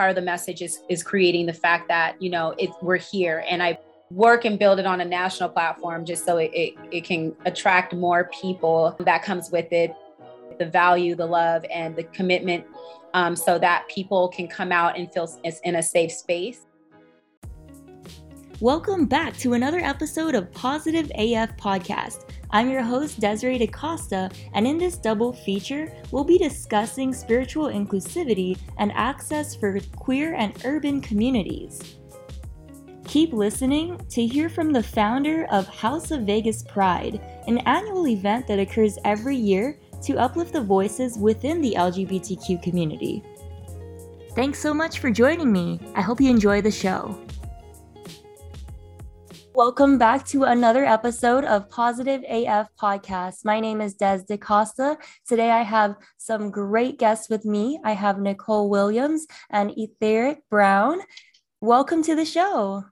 part of the message is is creating the fact that you know it, we're here. And i work and build it on a national platform just so it, it, it can attract more people that comes with it the value the love and the commitment um, so that people can come out and feel it's in a safe space Welcome back to another episode of Positive AF Podcast. I'm your host, Desiree DaCosta, and in this double feature, we'll be discussing spiritual inclusivity and access for queer and urban communities. Keep listening to hear from the founder of House of Vegas Pride, an annual event that occurs every year to uplift the voices within the LGBTQ community. Thanks so much for joining me. I hope you enjoy the show. Welcome back to another episode of Positive AF Podcast. My name is Des DaCosta. Today I have some great guests with me. I have Nicole Williams and Etheric Brown. Welcome to the show.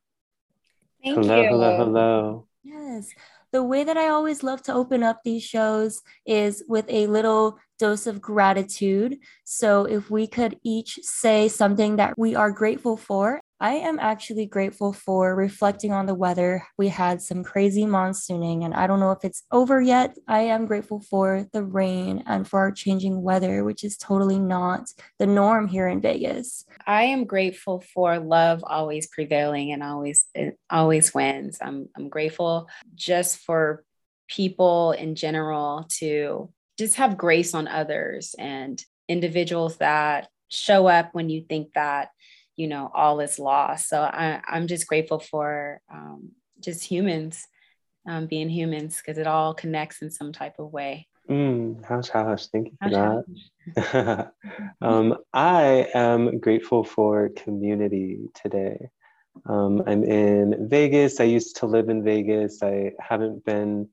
Thank hello, you. hello, hello. Yes. The way that I always love to open up these shows is with a little dose of gratitude. So, if we could each say something that we are grateful for I am actually grateful for reflecting on the weather. We had some crazy monsooning, and I don't know if it's over yet. I am grateful for the rain and for our changing weather, which is totally not the norm here in Vegas. I am grateful for love always prevailing and always it always wins. I'm I'm grateful just for people in general to just have grace on others and individuals that show up when you think that you know all is lost. So I, i'm just grateful for um, just humans um, being humans because it all connects in some type of way. Mm, hush hush thank you for that. um, i am grateful for community today. Um, i'm in vegas. I used to live in vegas. I haven't been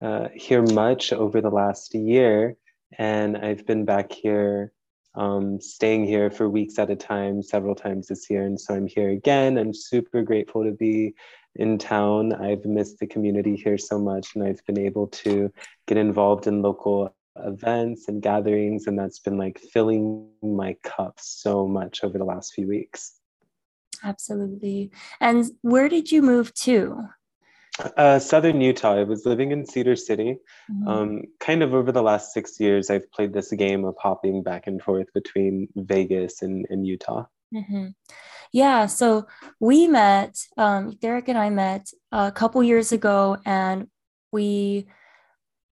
uh, here much over the last year and i've been back here um, staying here for weeks at a time, several times this year. And so I'm here again. I'm super grateful to be in town. I've missed the community here so much, and I've been able to get involved in local events and gatherings. And that's been like filling my cup so much over the last few weeks. Absolutely. And where did you move to? Uh, Southern Utah. I was living in Cedar City. Mm-hmm. Um, kind of over the last six years, I've played this game of hopping back and forth between Vegas and, and Utah. Mm-hmm. Yeah, so we met, um, Derek and I met a couple years ago, and we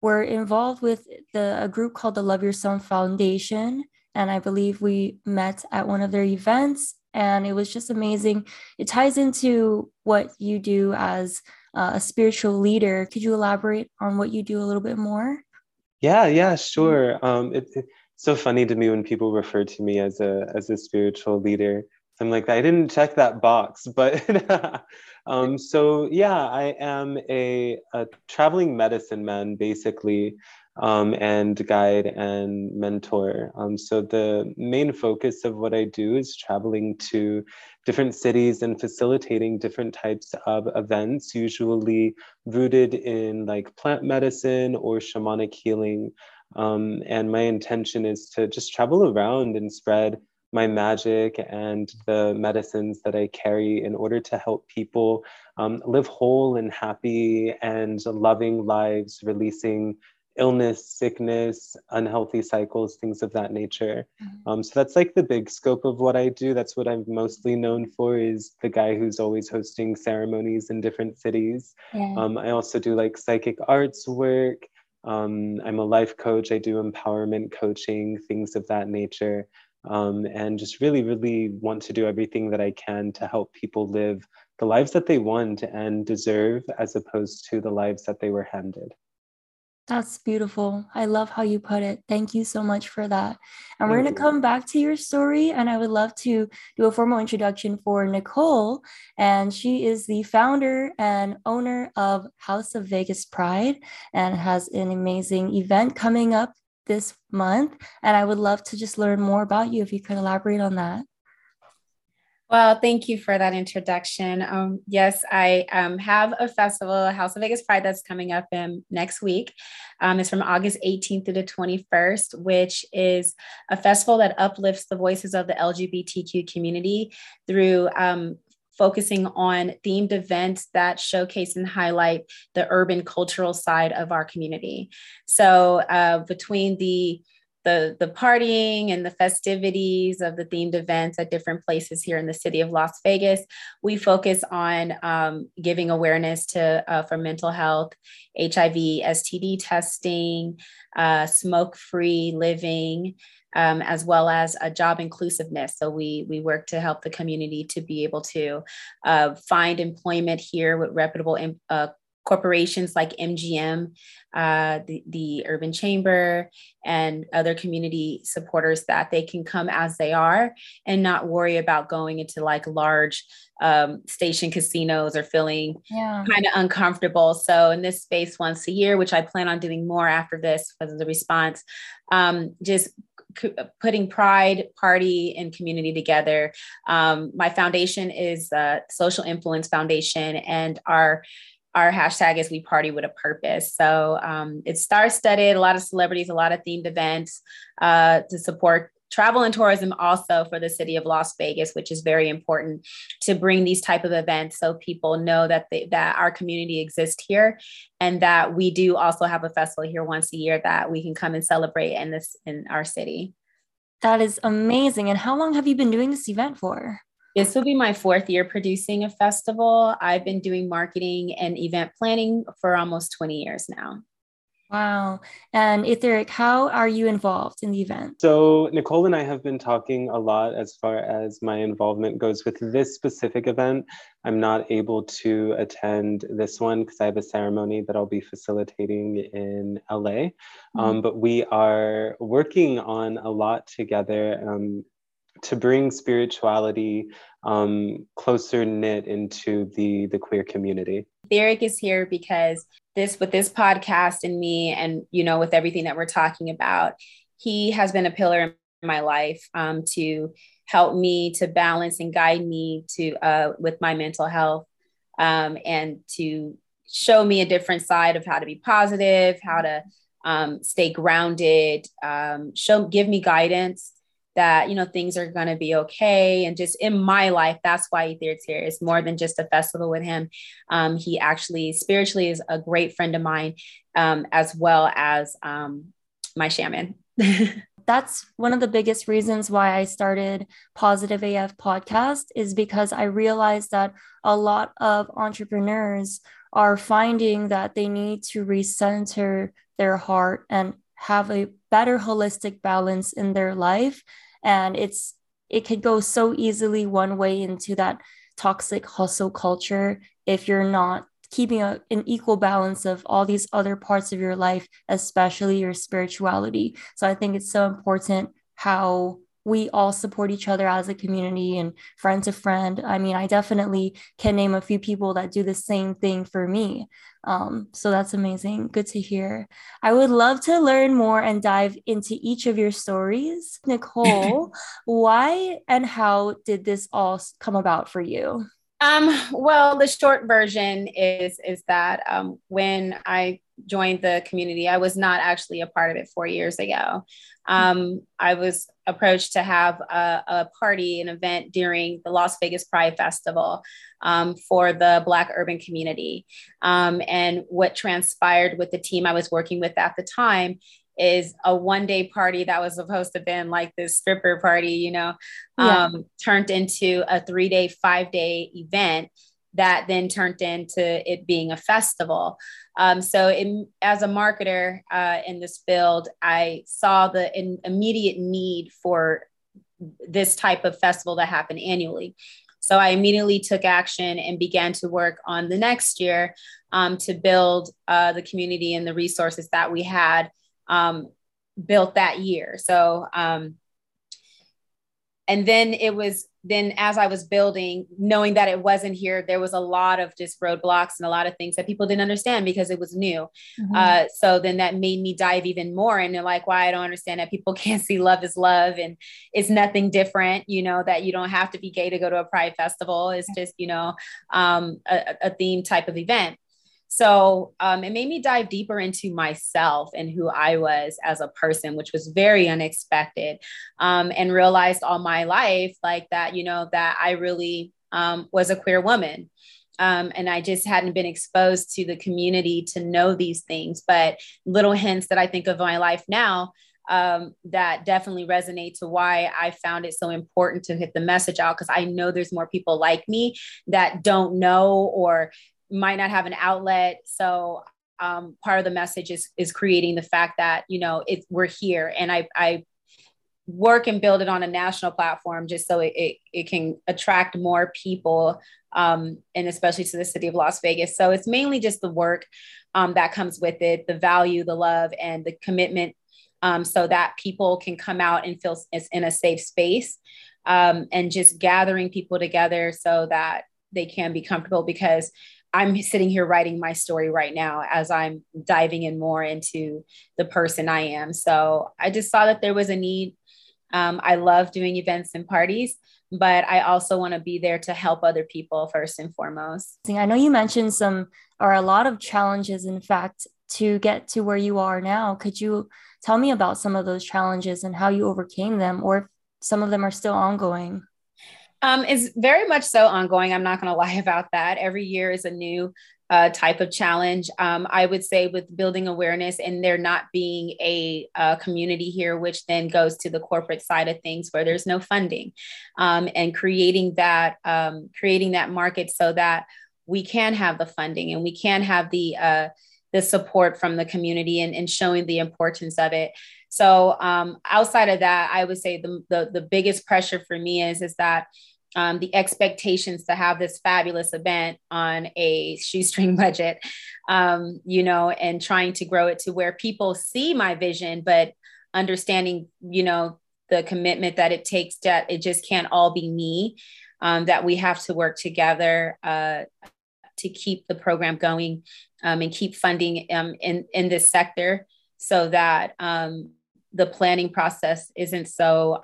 were involved with the, a group called the Love Yourself Foundation. And I believe we met at one of their events, and it was just amazing. It ties into what you do as uh, a spiritual leader. Could you elaborate on what you do a little bit more? Yeah, yeah, sure. Um, it, it's so funny to me when people refer to me as a as a spiritual leader. I'm like, I didn't check that box, but um, so yeah, I am a, a traveling medicine man, basically um, and guide and mentor. Um, so the main focus of what I do is traveling to different cities and facilitating different types of events, usually rooted in like plant medicine or shamanic healing. Um, and my intention is to just travel around and spread my magic and the medicines that I carry in order to help people um, live whole and happy and loving lives, releasing illness, sickness, unhealthy cycles, things of that nature. Mm-hmm. Um, so that's like the big scope of what I do. That's what I'm mostly known for is the guy who's always hosting ceremonies in different cities. Yeah. Um, I also do like psychic arts work. Um, I'm a life coach. I do empowerment coaching, things of that nature. Um, and just really, really want to do everything that I can to help people live the lives that they want and deserve as opposed to the lives that they were handed. That's beautiful. I love how you put it. Thank you so much for that. And we're going to come back to your story. And I would love to do a formal introduction for Nicole. And she is the founder and owner of House of Vegas Pride and has an amazing event coming up this month. And I would love to just learn more about you if you could elaborate on that. Well, thank you for that introduction. Um, yes, I um, have a festival, House of Vegas Pride, that's coming up in next week. Um, it's from August 18th to the 21st, which is a festival that uplifts the voices of the LGBTQ community through um, focusing on themed events that showcase and highlight the urban cultural side of our community. So, uh, between the the the partying and the festivities of the themed events at different places here in the city of Las Vegas. We focus on um, giving awareness to uh, for mental health, HIV, STD testing, uh, smoke free living. Um, as well as a job inclusiveness. So we we work to help the community to be able to uh, find employment here with reputable uh, corporations like MGM, uh, the, the Urban Chamber, and other community supporters that they can come as they are and not worry about going into like large um, station casinos or feeling yeah. kind of uncomfortable. So, in this space once a year, which I plan on doing more after this because of the response, um, just putting pride party and community together um, my foundation is a social influence foundation and our our hashtag is we party with a purpose. So um, it's star studded, a lot of celebrities, a lot of themed events uh, to support travel and tourism also for the city of Las Vegas, which is very important to bring these type of events so people know that they, that our community exists here and that we do also have a festival here once a year that we can come and celebrate in this in our city. That is amazing. And how long have you been doing this event for? This will be my fourth year producing a festival. I've been doing marketing and event planning for almost 20 years now. Wow. And Etheric, how are you involved in the event? So, Nicole and I have been talking a lot as far as my involvement goes with this specific event. I'm not able to attend this one because I have a ceremony that I'll be facilitating in LA. Mm-hmm. Um, but we are working on a lot together. Um, to bring spirituality um, closer knit into the the queer community. Derek is here because this with this podcast and me and you know with everything that we're talking about, he has been a pillar in my life um, to help me to balance and guide me to uh, with my mental health um, and to show me a different side of how to be positive, how to um, stay grounded, um, show give me guidance that you know things are going to be okay. And just in my life that's why Ether's here it's more than just a festival with him. Um, he actually spiritually is a great friend of mine um, as well as um, my shaman. That's one of the biggest reasons why I started Positive AF podcast is because I realized that a lot of entrepreneurs are finding that they need to recenter their heart and have a better holistic balance in their life. And it's it could go so easily one way into that toxic hustle culture if you're not keeping a, an equal balance of all these other parts of your life especially your spirituality. So i think it's so important how we all support each other as a community and friend to friend. I mean, I definitely can name a few people that do the same thing for me. Um, so that's amazing. Good to hear. I would love to learn more and dive into each of your stories. Nicole, why and how did this all come about for you? Um, well, the short version is is that um, when I joined the community, I was not actually a part of it four years ago. Um, I was approached to have a, a, party, an event during the Las Vegas Pride Festival um, for the Black urban community. Um, and what transpired with the team I was working with at the time is a one day party that was supposed to have been like this stripper party, you know, yeah. um, turned into a three day, five day event that then turned into it being a festival. Um, so, in, as a marketer uh, in this field, I saw the in, immediate need for this type of festival to happen annually. So, I immediately took action and began to work on the next year um, to build uh, the community and the resources that we had um, built that year. So, um, and then it was then as I was building, knowing that it wasn't here, there was a lot of just roadblocks and a lot of things that people didn't understand because it was new. Mm-hmm. Uh, so then that made me dive even more into like why I don't understand that people can't see love is love and it's nothing different. You know that you don't have to be gay to go to a pride festival. It's just you know um, a, a theme type of event. So um, it made me dive deeper into myself and who I was as a person, which was very unexpected, um, and realized all my life like that, you know, that I really um, was a queer woman. Um, and I just hadn't been exposed to the community to know these things, but little hints that I think of my life now um, that definitely resonate to why I found it so important to hit the message out because I know there's more people like me that don't know or might not have an outlet. So um, part of the message is is creating the fact that you know it, we're here, and I I work and build it on a national platform just so it, it, it can attract more people um, and especially to the city of las vegas so it's mainly just the work um, that comes with it the value the love and the commitment um, so that people can come out and feel it's in a safe space um, and just gathering people together so that they can be comfortable because I'm sitting here writing my story right now as I'm diving in more into the person I am. So I just saw that there was a need. Um, I love doing events and parties, but I also want to be there to help other people first and foremost. I know you mentioned some or a lot of challenges, in fact, to get to where you are now. Could you tell me about some of those challenges and how you overcame them, or if some of them are still ongoing? Um, is very much so ongoing. I'm not going to lie about that. Every year is a new uh, type of challenge. Um, I would say with building awareness and there not being a, a, community here, which then goes to the corporate side of things where there's no funding, um, and creating that um, creating that market so that we can have the funding and we can have the uh, the support from the community and, and showing the importance of it. So um, outside of that, I would say the, the the biggest pressure for me is is that um, the expectations to have this fabulous event on a shoestring budget, um, you know, and trying to grow it to where people see my vision, but understanding, you know, the commitment that it takes that it just can't all be me, um, that we have to work together uh, to keep the program going um, and keep funding um, in, in this sector so that um, the planning process isn't so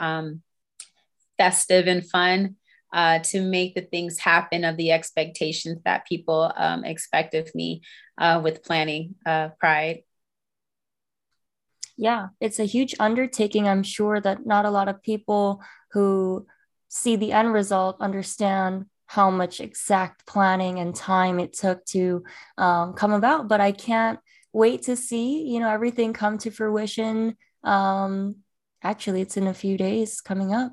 festive and fun uh, to make the things happen of the expectations that people um, expect of me uh, with planning uh, Pride. Yeah, it's a huge undertaking. I'm sure that not a lot of people who see the end result understand how much exact planning and time it took to um, come about. But I can't wait to see, you know, everything come to fruition. Um, actually, it's in a few days coming up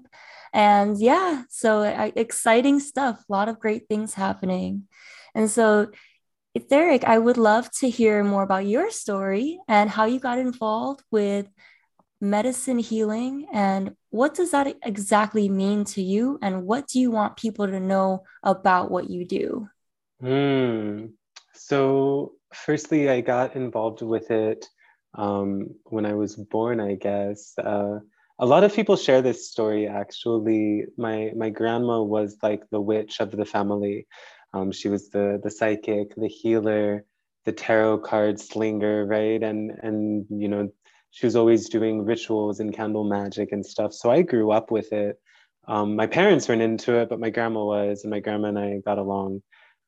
and yeah so exciting stuff a lot of great things happening and so Derek, I would love to hear more about your story and how you got involved with medicine healing and what does that exactly mean to you and what do you want people to know about what you do? Mm. So, firstly, I got involved with it um, when I was born, I guess. Uh, a lot of people share this story actually. My my grandma was like the witch of the family. Um, she was the the psychic the healer the tarot card slinger right? And and you know she was always doing rituals and candle magic and stuff. So i grew up with it. Um, my parents weren't into it but my grandma was and my grandma and i got along.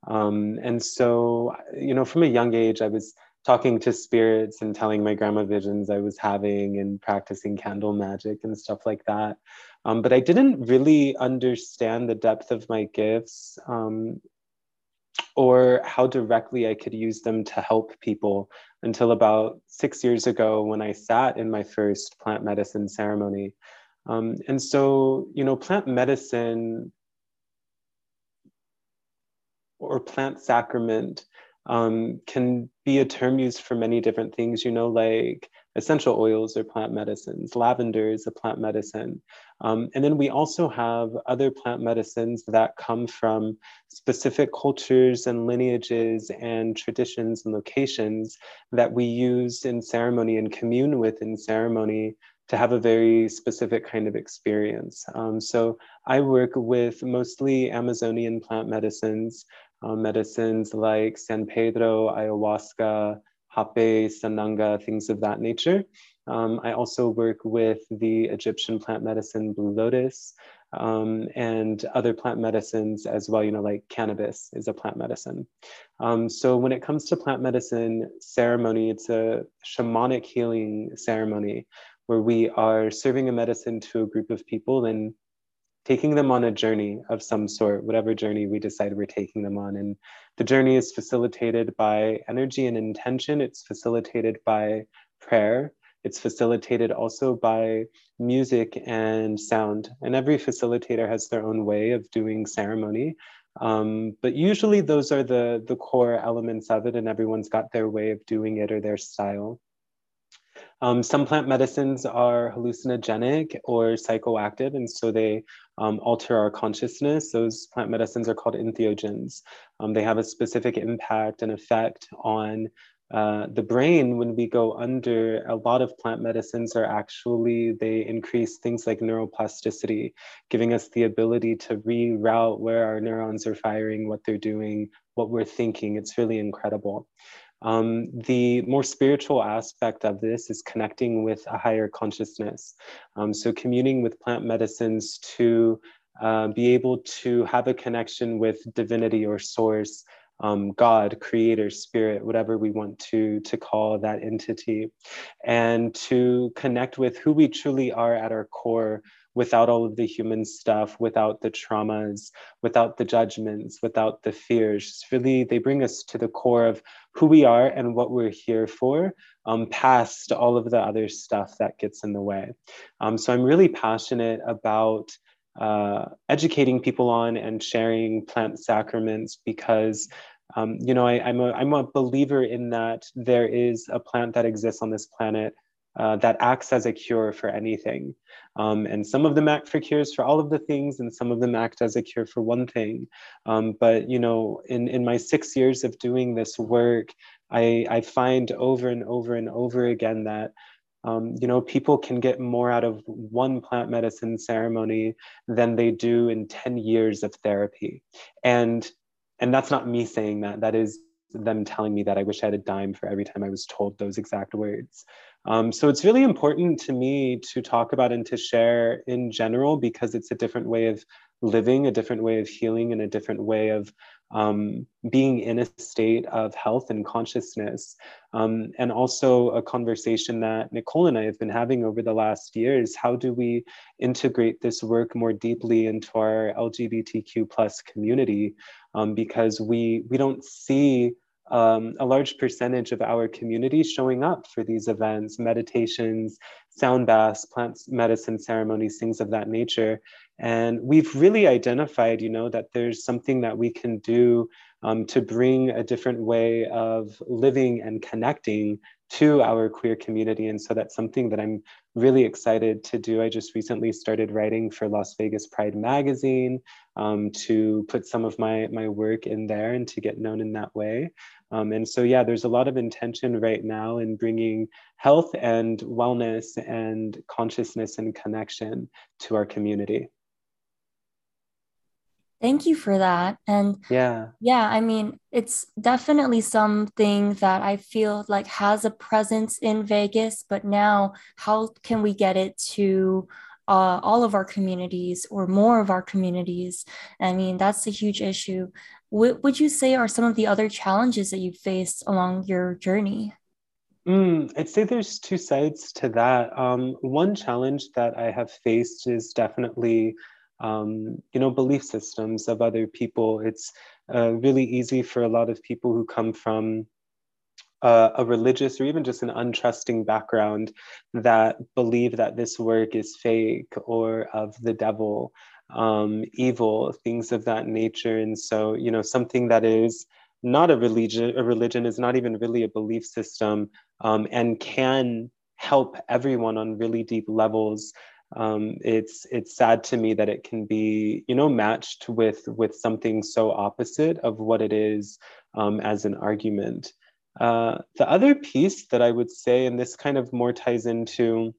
Um, and so you know from a young age i was talking to spirits and telling my grandma visions I was having and practicing candle magic and stuff like that. Um, but I didn't really understand the depth of my gifts um, or how directly I could use them to help people until about six years ago when I sat in my first plant medicine ceremony. Um, and so, you know, plant medicine or plant sacrament um, can be a term used for many different things, you know, like essential oils or plant medicines. Lavender is a plant medicine. Um, and then we also have other plant medicines that come from specific cultures and lineages and traditions and locations that we use in ceremony and commune with in ceremony to have a very specific kind of experience. Um, so I work with mostly Amazonian plant medicines, um, medicines like San Pedro, ayahuasca, hape, sananga, things of that nature. Um, I also work with the Egyptian plant medicine Blue Lotus um, and other plant medicines as well, you know, like cannabis is a plant medicine. Um, so when it comes to plant medicine ceremony, it's a shamanic healing ceremony where we are serving a medicine to a group of people and taking them on a journey of some sort, whatever journey we decide we're taking them on. And the journey is facilitated by energy and intention, it's facilitated by prayer. It's facilitated also by music and sound. And every facilitator has their own way of doing ceremony. Um, but usually those are the, the core elements of it, and everyone's got their way of doing it or their style. Um, some plant medicines are hallucinogenic or psychoactive, and so they um, alter our consciousness. Those plant medicines are called entheogens. Um, they have a specific impact and effect on uh, the brain when we go under a lot of plant medicines are actually they increase things like neuroplasticity giving us the ability to reroute where our neurons are firing what they're doing what we're thinking it's really incredible um, the more spiritual aspect of this is connecting with a higher consciousness. Um, so, communing with plant medicines to uh, be able to have a connection with divinity or source, um, God, creator, spirit, whatever we want to, to call that entity, and to connect with who we truly are at our core without all of the human stuff, without the traumas, without the judgments, without the fears. Really, they bring us to the core of who we are and what we're here for, um, past all of the other stuff that gets in the way. Um, so I'm really passionate about uh, educating people on and sharing plant sacraments because um, you know I, am a, I'm a believer in that there is a plant that exists on this planet uh, that acts as a cure for anything. Um, and some of them act for cures for all of the things, and some of them act as a cure for one thing. Um, but you know, in in my six years of doing this work, I I find over and over and over again that. Um, you know, people can get more out of one plant medicine ceremony than they do in 10 years of therapy. And and that's not me saying that. That is them telling me that I wish I had a dime for every time I was told those exact words. Um, so it's really important to me to talk about and to share in general because it's a different way of living, a different way of healing, and a different way of um, being in a state of health and consciousness. Um, and also a conversation that Nicole and I have been having over the last years. How do we integrate this work more deeply into our LGBTQ plus community? Um, because we we don't see um, a large percentage of our community showing up for these events, meditations, sound baths, plant medicine ceremonies, things of that nature. And we've really identified, you know, that there's something that we can do um, to bring a different way of living and connecting to our queer community. And so that's something that I'm really excited to do. I just recently started writing for Las Vegas Pride magazine um, to put some of my, my work in there and to get known in that way. Um, and so, yeah, there's a lot of intention right now in bringing health and wellness and consciousness and connection to our community. Thank you for that. And yeah, yeah, I mean, it's definitely something that I feel like has a presence in Vegas, but now how can we get it to uh, all of our communities or more of our communities? I mean, that's a huge issue. What would you say are some of the other challenges that you've faced along your journey? Mm, I'd say there's two sides to that. Um, one challenge that I have faced is definitely um, you know, belief systems of other people. It's uh, really easy for a lot of people who come from uh, a religious or even just an untrusting background that believe that this work is fake or of the devil, um, evil, things of that nature. And so, you know, something that is not a religion, a religion is not even really a belief system um, and can help everyone on really deep levels um, it's it's sad to me that it can be you know matched with with something so opposite of what it is um, as an argument. Uh, the other piece that I would say, and this kind of more ties into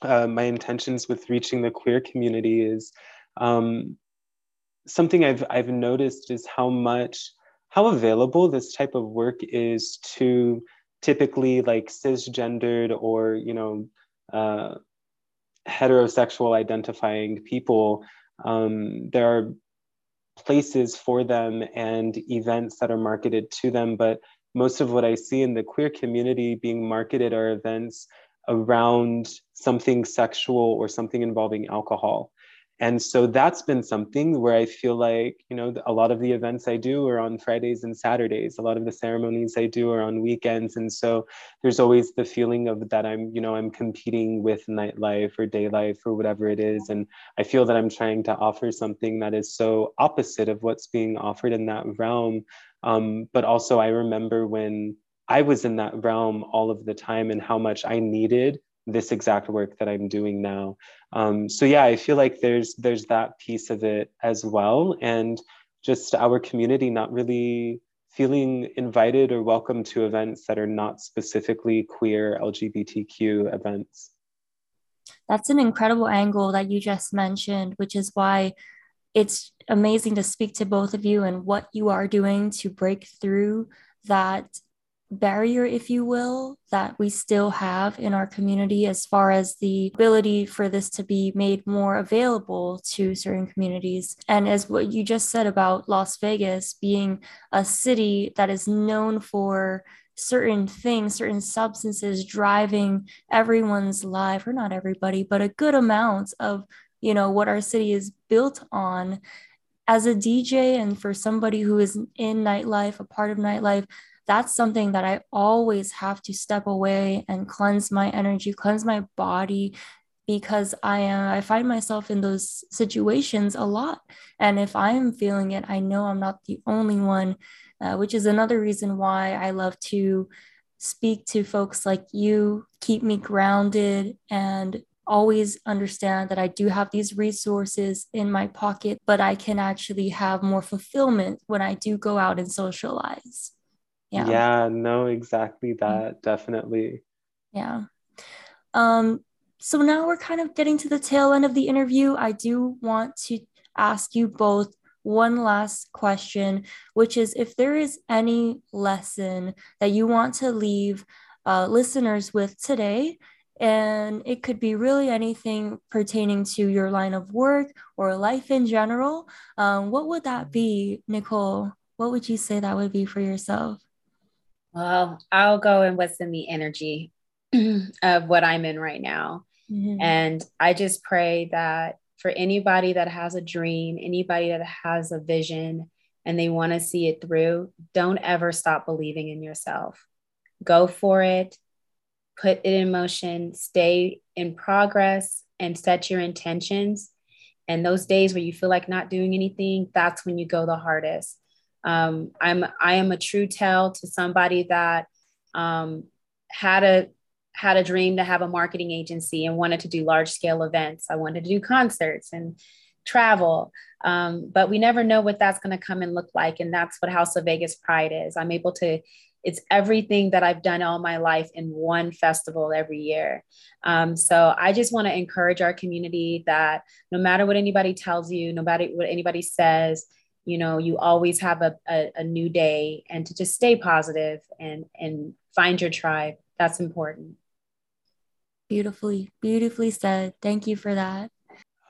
uh, my intentions with reaching the queer community is um, something I've I've noticed is how much how available this type of work is to typically like cisgendered or you know uh, heterosexual identifying people. Um, there are places for them and events that are marketed to them, but most of what I see in the queer community being marketed are events around something sexual or something involving alcohol and so that's been something where i feel like you know a lot of the events i do are on fridays and saturdays. A lot of the ceremonies i do are on weekends. And so there's always the feeling of that i'm you know i'm competing with nightlife or day life or whatever it is. And i feel that i'm trying to offer something that is so opposite of what's being offered in that realm. Um, but also i remember when i was in that realm all of the time and how much i needed this exact work that I'm doing now. Um, so yeah, I feel like there's there's that piece of it as well, and just our community not really feeling invited or welcome to events that are not specifically queer LGBTQ events. That's an incredible angle that you just mentioned, which is why it's amazing to speak to both of you and what you are doing to break through that barrier, if you will, that we still have in our community as far as the ability for this to be made more available to certain communities. And as what you just said about Las Vegas being a city that is known for certain things, certain substances driving everyone's life, or not everybody, but a good amount of, you know, what our city is built on. As a DJ and for somebody who is in nightlife, a part of nightlife, that's something that I always have to step away and cleanse my energy, cleanse my body because I am I find myself in those situations a lot. And if I am feeling it, I know I'm not the only one, uh, which is another reason why I love to speak to folks like you, keep me grounded and always understand that I do have these resources in my pocket, but I can actually have more fulfillment when I do go out and socialize yeah. Yeah no exactly mm-hmm. that mm-hmm. definitely. Yeah. Um so now we're kind of getting to the tail end of the interview. I do want to ask you both one last question which is if there is any lesson that you want to leave uh, listeners with today and it could be really anything pertaining to your line of work or life in general um, what would that be nicole? What would you say that would be for yourself well, I'll go in what's in the energy of what I'm in right now. Mm-hmm. And I just pray that for anybody that has a dream, anybody that has a vision and they want to see it through, don't ever stop believing in yourself. Go for it, put it in motion, stay in progress, and set your intentions. And those days where you feel like not doing anything, that's when you go the hardest. Um, I'm I am a true tell to somebody that um, had a had a dream to have a marketing agency and wanted to do large scale events. I wanted to do concerts and travel, um, but we never know what that's going to come and look like. And that's what House of Vegas Pride is. I'm able to. It's everything that I've done all my life in one festival every year. Um, so I just want to encourage our community that no matter what anybody tells you, no matter what anybody says, you know you always have a, a, a, new day and to just stay positive and and find your tribe. That's important. Beautifully beautifully said. Thank you for that.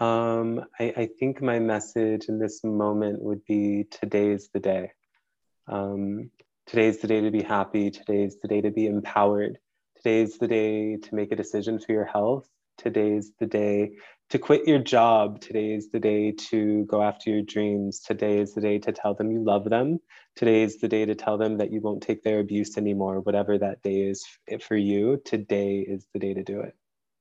Um, I, I think my message in this moment would be today is the day. Um, today's the day to be happy. Today's the day to be empowered. Today's the day to make a decision for your health. Today's the day to quit your job. Today is the day to go after your dreams. Today is the day to tell them you love them. Today is the day to tell them that you won't take their abuse anymore, whatever that day is for you. Today is the day to do it.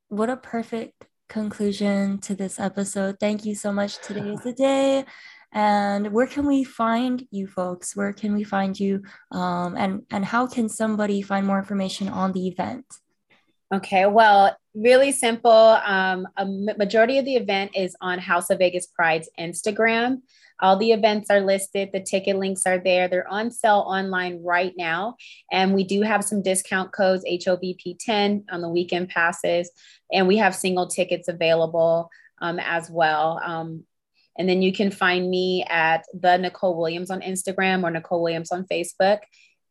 What a perfect conclusion to this episode. Thank you so much. Today is the day. And where can we find you folks? Where can we find you? Um, and, and how can somebody find more information on the event? Okay, well, really simple. Um, a majority of the event is on House of Vegas Pride's Instagram. All the events are listed. The ticket links are there. They're on sale online right now. And we do have some discount codes, HOVP10 on the weekend passes. And we have single tickets available um, as well. Um, and then you can find me at the Nicole Williams on Instagram or Nicole Williams on Facebook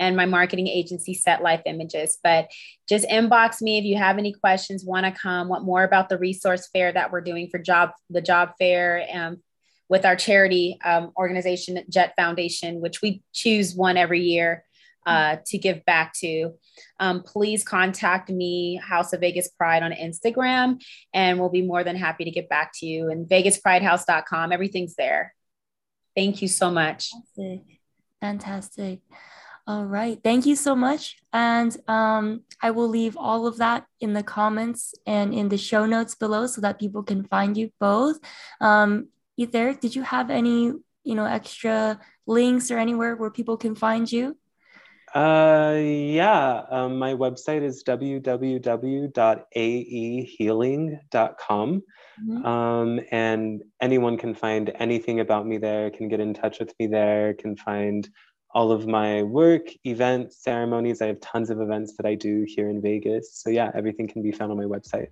and my marketing agency set life images. But just inbox me if you have any questions want to come want more about the resource fair that we're doing for job the job fair and with our charity um, organization jet foundation which we choose one every year uh, to give back to. Um, please contact me house of vegas pride on instagram and we'll be more than happy to get back to you. And vegaspridehouse.com everything's there. Thank you so much. Fantastic, fantastic. All right. Thank you so much. And um, I will leave all of that in the comments and in the show notes below so that people can find you both. Um, Ether, did you have any, you know, extra links or anywhere where people can find you? Uh, yeah. Um, my website is www.aehealing.com. Mm-hmm. Um, and anyone can find anything about me there, can get in touch with me there, can find all of my work, events, ceremonies. I have tons of events that I do here in Vegas. So, yeah, everything can be found on my website.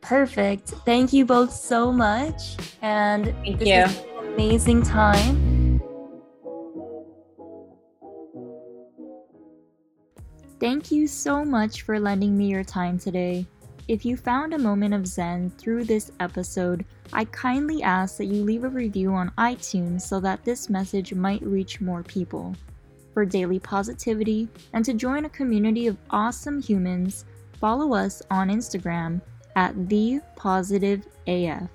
Perfect. Thank you both so much. And Thank this you. an amazing time. Thank you so much for lending me your time today. If you found a moment of Zen through this episode, I kindly ask that you leave a review on iTunes so that this message might reach more people for daily positivity and to join a community of awesome humans, follow us on Instagram at the positive AF.